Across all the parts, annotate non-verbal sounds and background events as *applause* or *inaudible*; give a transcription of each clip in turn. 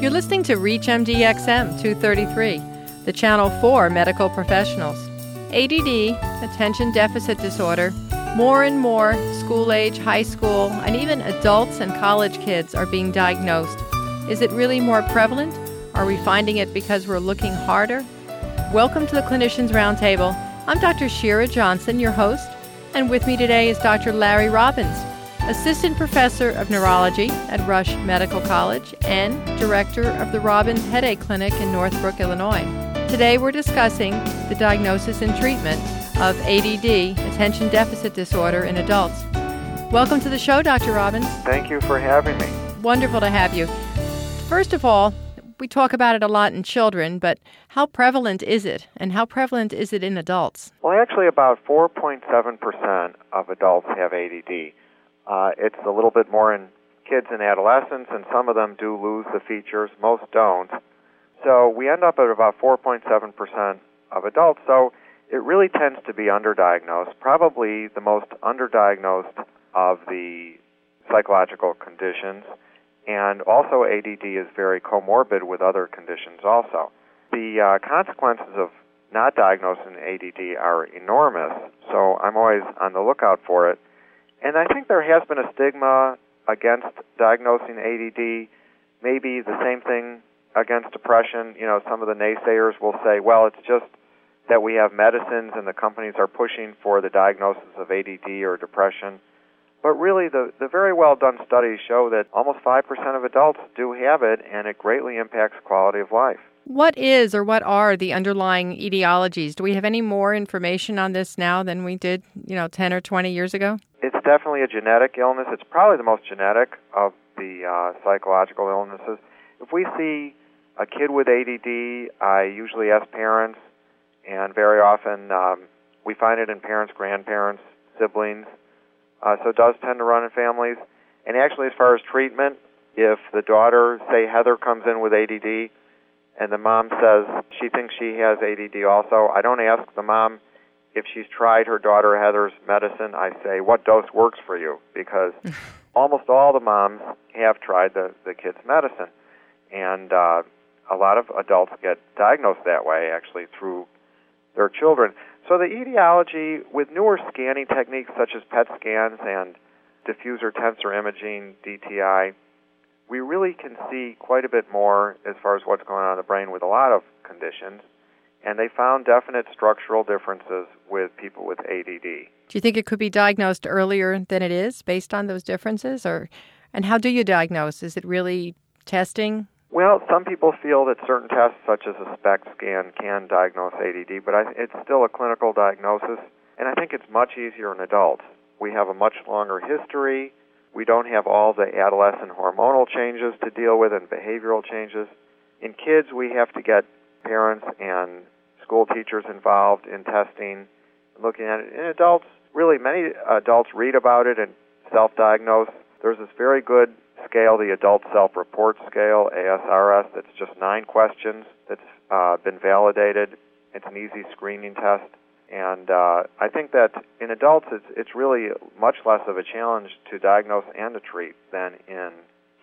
You're listening to ReachMD XM 233, the channel for medical professionals. ADD, attention deficit disorder, more and more school age, high school, and even adults and college kids are being diagnosed. Is it really more prevalent? Are we finding it because we're looking harder? Welcome to the Clinicians Roundtable. I'm Dr. Shira Johnson, your host, and with me today is Dr. Larry Robbins, Assistant Professor of Neurology at Rush Medical College and Director of the Robbins Headache Clinic in Northbrook, Illinois. Today we're discussing the diagnosis and treatment of ADD, attention deficit disorder, in adults. Welcome to the show, Dr. Robbins. Thank you for having me. Wonderful to have you. First of all, we talk about it a lot in children, but how prevalent is it, and how prevalent is it in adults? Well, actually, about 4.7% of adults have ADD. Uh, it's a little bit more in kids and adolescents, and some of them do lose the features. Most don't. So we end up at about 4.7% of adults. So it really tends to be underdiagnosed, probably the most underdiagnosed of the psychological conditions. And also, ADD is very comorbid with other conditions, also. The uh, consequences of not diagnosing ADD are enormous, so I'm always on the lookout for it. And I think there has been a stigma against diagnosing ADD, maybe the same thing against depression. You know, some of the naysayers will say, well, it's just that we have medicines and the companies are pushing for the diagnosis of ADD or depression. But really, the, the very well done studies show that almost 5% of adults do have it, and it greatly impacts quality of life. What is or what are the underlying etiologies? Do we have any more information on this now than we did, you know, 10 or 20 years ago? Definitely a genetic illness. It's probably the most genetic of the uh, psychological illnesses. If we see a kid with ADD, I usually ask parents, and very often um, we find it in parents, grandparents, siblings. Uh, so it does tend to run in families. And actually, as far as treatment, if the daughter, say Heather, comes in with ADD, and the mom says she thinks she has ADD also, I don't ask the mom if she's tried her daughter Heather's medicine. I say, what dose works for you? Because *laughs* almost all the moms have tried the, the kid's medicine. And uh, a lot of adults get diagnosed that way, actually, through their children. So the etiology with newer scanning techniques such as PET scans and diffusion tensor imaging, DTI, we really can see quite a bit more as far as what's going on in the brain with a lot of conditions. And they found definite structural differences with people with ADD. Do you think it could be diagnosed earlier than it is based on those differences? Or, and how do you diagnose? Is it really testing? Well, some people feel that certain tests, such as a SPECT scan, can diagnose ADD, but I, it's still a clinical diagnosis, and I think it's much easier in adults. We have a much longer history we don't have all the adolescent hormonal changes to deal with and behavioral changes. In kids, we have to get parents and school teachers involved in testing, looking at it. In adults, really, many adults read about it and self diagnose. There's this very good scale, the Adult Self Report Scale, ASRS, that's just nine questions that's uh, been validated. It's an easy screening test. And uh, I think that in adults, it's, it's really much less of a challenge to diagnose and to treat than in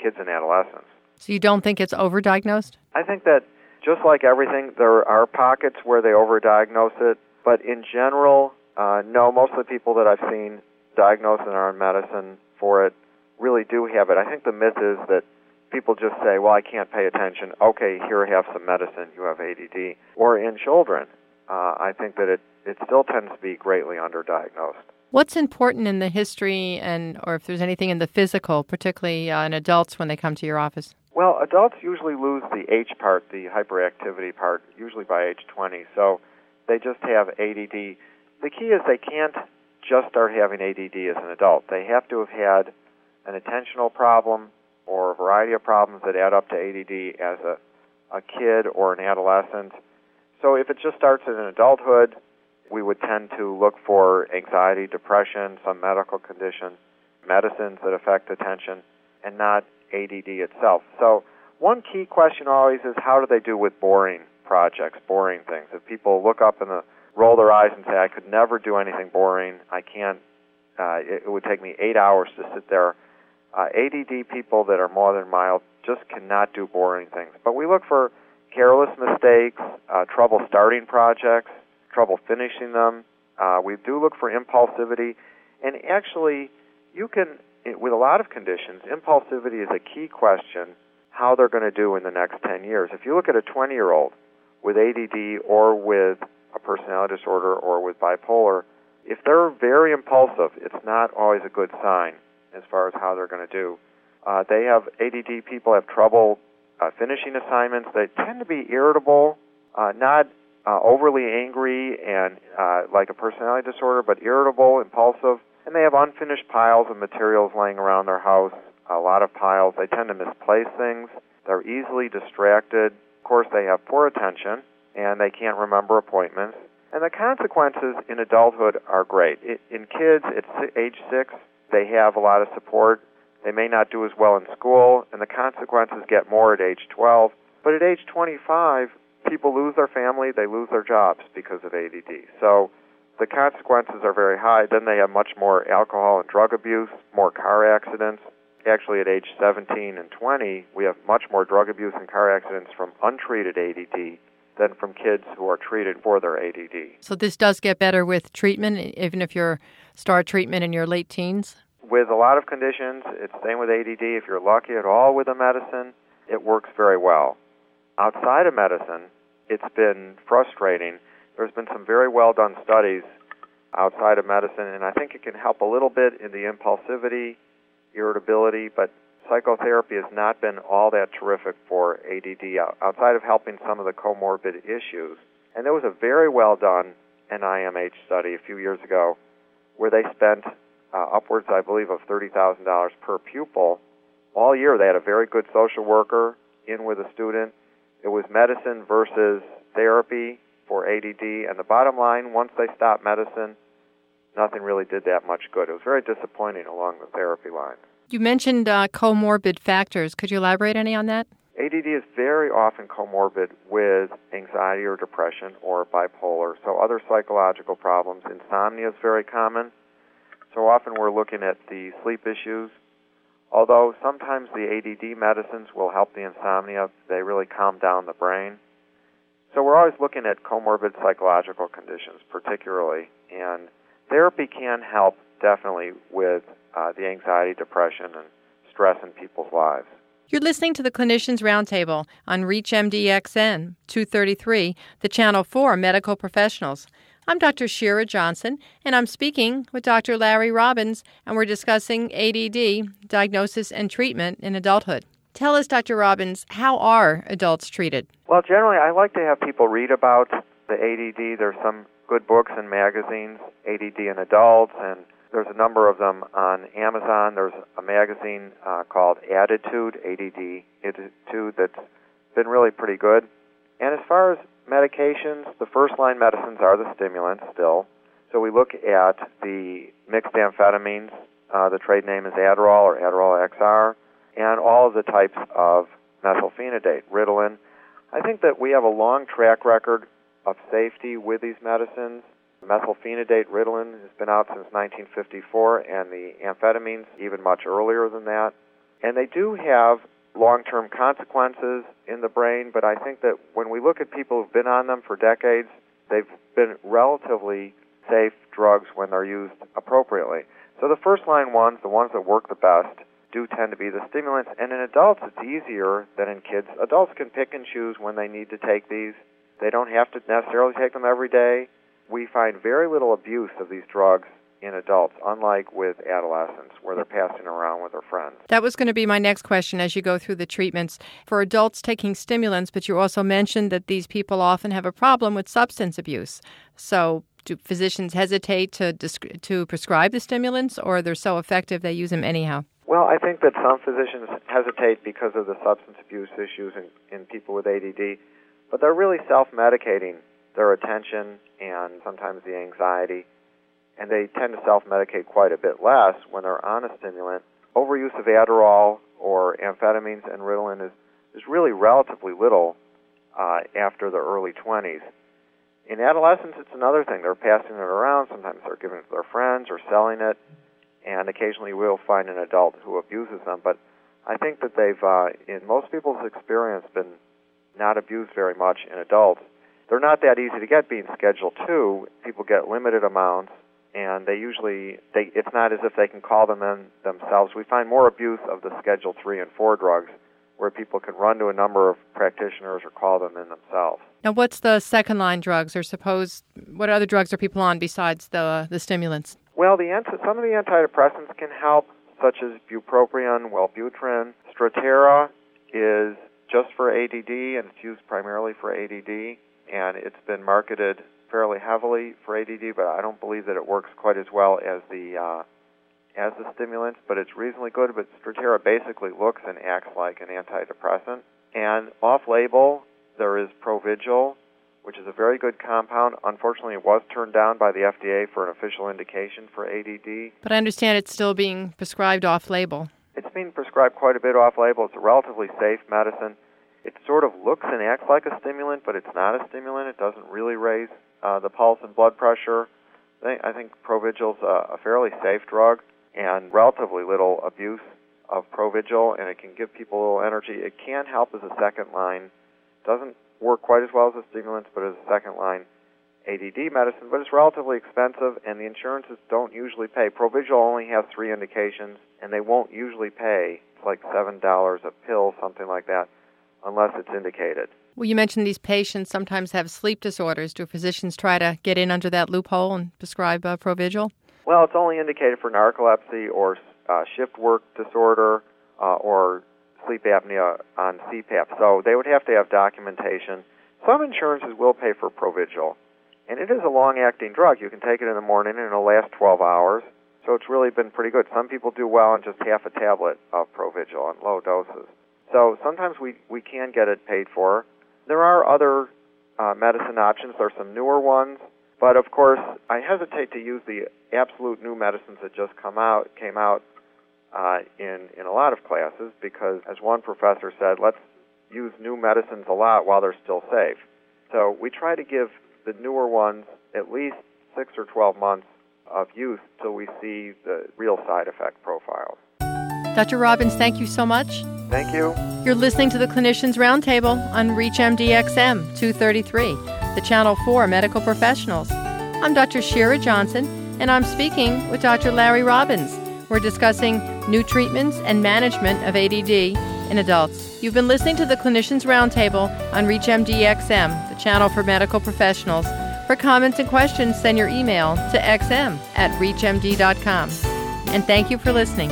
kids and adolescents. So you don't think it's overdiagnosed? I think that just like everything, there are pockets where they overdiagnose it, but in general, uh, no, most of the people that I've seen diagnosed and are on medicine for it really do have it. I think the myth is that people just say, well, I can't pay attention. Okay, here, have some medicine. You have ADD. Or in children, uh, I think that it, it still tends to be greatly underdiagnosed. What's important in the history and or if there's anything in the physical, particularly uh, in adults when they come to your office? Well, adults usually lose the H part, the hyperactivity part, usually by age 20. So they just have ADD. The key is they can't just start having ADD as an adult. They have to have had an attentional problem or a variety of problems that add up to ADD as a, a kid or an adolescent so if it just starts in adulthood, we would tend to look for anxiety, depression, some medical condition, medicines that affect attention, and not ADD itself. So one key question always is how do they do with boring projects, boring things? If people look up and roll their eyes and say, I could never do anything boring, I can't, uh, it, it would take me eight hours to sit there Uh, ADD people that are more than mild just cannot do boring things. But we look for careless mistakes, uh, trouble starting projects, trouble finishing them. Uh, we do look for impulsivity, and actually, you can, with a lot of conditions, impulsivity is a key question how they're going to do in the next 10 years. If you look at a 20 year old with ADD or with a personality disorder or with bipolar, if they're very impulsive, it's not always a good sign as far as how they're going to do. Uh, they have ADD people have trouble uh, finishing assignments. They tend to be irritable, uh, not uh, overly angry and uh, like a personality disorder, but irritable, impulsive, and they have unfinished piles of materials laying around their house. A lot of piles. They tend to misplace things. They're easily distracted. Of course, they have poor attention and they can't remember appointments. And the consequences in adulthood are great. In kids at age six, they have a lot of support. They may not do as well in school, and the consequences get more at age 12. But at age 25, people lose their family, they lose their jobs because of ADD. So the consequences are very high. Then they have much more alcohol and drug abuse, more car accidents. Actually, at age 17 and 20, we have much more drug abuse and car accidents from untreated ADD than from kids who are treated for their ADD. So this does get better with treatment, even if you start treatment in your late teens? With a lot of conditions, it's the same with ADD. If you're lucky at all with a medicine, it works very well. Outside of medicine, it's been frustrating. There's been some very well done studies outside of medicine, and I think it can help a little bit in the impulsivity, irritability, but psychotherapy has not been all that terrific for ADD outside of helping some of the comorbid issues. And there was a very well done NIMH study a few years ago where they spent uh, upwards, I believe, of $30,000 per pupil. All year they had a very good social worker in with a student. It was medicine versus therapy for ADD. And the bottom line, once they stopped medicine, nothing really did that much good. It was very disappointing along the therapy line. You mentioned uh, comorbid factors. Could you elaborate any on that? ADD is very often comorbid with anxiety or depression or bipolar, so other psychological problems. Insomnia is very common. So often we're looking at the sleep issues. Although sometimes the ADD medicines will help the insomnia, they really calm down the brain. So we're always looking at comorbid psychological conditions, particularly, and therapy can help definitely with uh, the anxiety, depression, and stress in people's lives. You're listening to the Clinicians Roundtable on ReachMDXM 233, the channel for medical professionals. I'm Dr. Shira Johnson, and I'm speaking with Dr. Larry Robbins, and we're discussing ADD, diagnosis, and treatment in adulthood. Tell us, Dr. Robbins, how are adults treated? Well, generally, I like to have people read about the ADD. There's some good books and magazines, ADD in adults, and there's a number of them on Amazon. There's a magazine uh, called Attitude, ADD Attitude, that's been really pretty good. And as far as medications, the first line medicines are the stimulants still. So we look at the mixed amphetamines. Uh, the trade name is Adderall or Adderall XR, and all of the types of methylphenidate, Ritalin. I think that we have a long track record of safety with these medicines. Methylphenidate, Ritalin, has been out since 1954, and the amphetamines even much earlier than that. And they do have long-term consequences in the brain, but I think that when we look at people who've been on them for decades, they've been relatively safe drugs when they're used appropriately. So the first line ones, the ones that work the best, do tend to be the stimulants. And in adults, it's easier than in kids. Adults can pick and choose when they need to take these. They don't have to necessarily take them every day we find very little abuse of these drugs in adults, unlike with adolescents, where they're passing around with their friends. That was going to be my next question as you go through the treatments. For adults taking stimulants, but you also mentioned that these people often have a problem with substance abuse. So, do physicians hesitate to, to prescribe the stimulants, or they're so effective they use them anyhow? Well, I think that some physicians hesitate because of the substance abuse issues in, in people with ADD, but they're really self medicating their attention and sometimes the anxiety. And they tend to self medicate quite a bit less when they're on a stimulant. Overuse of Adderall or amphetamines and Ritalin is, is really relatively little uh, after the early 20s. In adolescence, it's another thing. They're passing it around. Sometimes they're giving it to their friends or selling it. And occasionally we'll find an adult who abuses them. But I think that they've, uh, in most people's experience, been not abused very much in adults. They're not that easy to get being Schedule 2. People get limited amounts, and they usually, they, it's not as if they can call them in themselves. We find more abuse of the Schedule 3 and 4 drugs where people can run to a number of practitioners or call them in themselves. Now, what's the second line drugs, or suppose what other drugs are people on besides the the stimulants? Well, the some of the antidepressants can help, such as bupropion, Wellbutrin. Strattera is just for ADD, and it's used primarily for ADD, and it's been marketed fairly heavily for ADD, but I don't believe that it works quite as well as the uh, as the stimulant, but it's reasonably good. But Strattera basically looks and acts like an antidepressant. And off-label, there is Provigil, which is a very good compound. Unfortunately, it was turned down by the FDA for an official indication for ADD. But I understand it's still being prescribed off-label. It's being prescribed quite a bit off-label. It's a relatively safe medicine. It sort of looks and acts like a stimulant, but it's not a stimulant. It doesn't really raise uh, the pulse and blood pressure. I think, I think Provigil's a, a fairly safe drug and relatively little abuse of Provigil, and it can give people a little energy. It can help as a second line. Doesn't work quite as well as the stimulants, but as a second line ADD medicine, but it's relatively expensive, and the insurances don't usually pay. Provigil only has three indications, and they won't usually pay. It's like $7 a pill, something like that, unless it's indicated. Well, you mentioned these patients sometimes have sleep disorders. Do physicians try to get in under that loophole and prescribe uh, Provigil? Well, it's only indicated for narcolepsy or uh, shift work disorder uh, or sleep apnea on CPAP. So they would have to have documentation. Some insurances will pay for Provigil, and it is a long-acting drug. You can take it in the morning, and it'll last 12 hours. So it's really been pretty good. Some people do well on just half a tablet of Provigil on low doses. So sometimes we, we can get it paid for. There are other uh, medicine options. There are some newer ones but of course, I hesitate to use the absolute new medicines that just come out came out uh, in in a lot of classes because, as one professor said, let's use new medicines a lot while they're still safe. So we try to give the newer ones at least six or twelve months of use till we see the real side effect profiles. Dr. Robbins, thank you so much. Thank you. You're listening to the Clinicians Roundtable on ReachMDXM 233 the Channel for Medical Professionals. I'm Dr. Shira Johnson, and I'm speaking with Dr. Larry Robbins. We're discussing new treatments and management of ADD in adults. You've been listening to the Clinicians Roundtable on ReachMDXM, the channel for medical professionals. For comments and questions, send your email to xm at reachmd.com. And thank you for listening.